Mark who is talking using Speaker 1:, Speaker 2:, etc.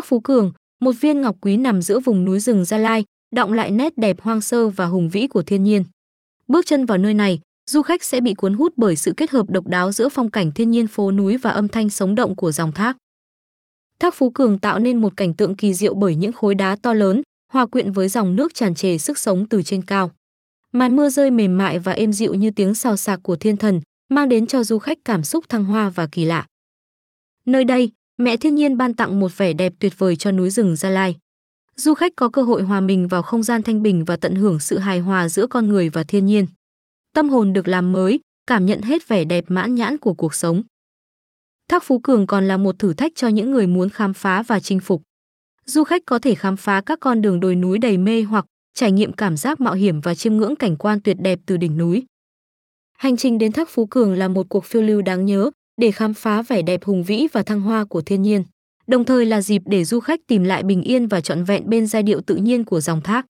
Speaker 1: Thác Phú Cường, một viên ngọc quý nằm giữa vùng núi rừng Gia Lai, đọng lại nét đẹp hoang sơ và hùng vĩ của thiên nhiên. Bước chân vào nơi này, du khách sẽ bị cuốn hút bởi sự kết hợp độc đáo giữa phong cảnh thiên nhiên phố núi và âm thanh sống động của dòng thác. Thác Phú Cường tạo nên một cảnh tượng kỳ diệu bởi những khối đá to lớn, hòa quyện với dòng nước tràn trề sức sống từ trên cao. Màn mưa rơi mềm mại và êm dịu như tiếng xào xạc của thiên thần, mang đến cho du khách cảm xúc thăng hoa và kỳ lạ. Nơi đây, mẹ thiên nhiên ban tặng một vẻ đẹp tuyệt vời cho núi rừng Gia Lai. Du khách có cơ hội hòa mình vào không gian thanh bình và tận hưởng sự hài hòa giữa con người và thiên nhiên. Tâm hồn được làm mới, cảm nhận hết vẻ đẹp mãn nhãn của cuộc sống. Thác Phú Cường còn là một thử thách cho những người muốn khám phá và chinh phục. Du khách có thể khám phá các con đường đồi núi đầy mê hoặc trải nghiệm cảm giác mạo hiểm và chiêm ngưỡng cảnh quan tuyệt đẹp từ đỉnh núi. Hành trình đến Thác Phú Cường là một cuộc phiêu lưu đáng nhớ để khám phá vẻ đẹp hùng vĩ và thăng hoa của thiên nhiên, đồng thời là dịp để du khách tìm lại bình yên và trọn vẹn bên giai điệu tự nhiên của dòng thác.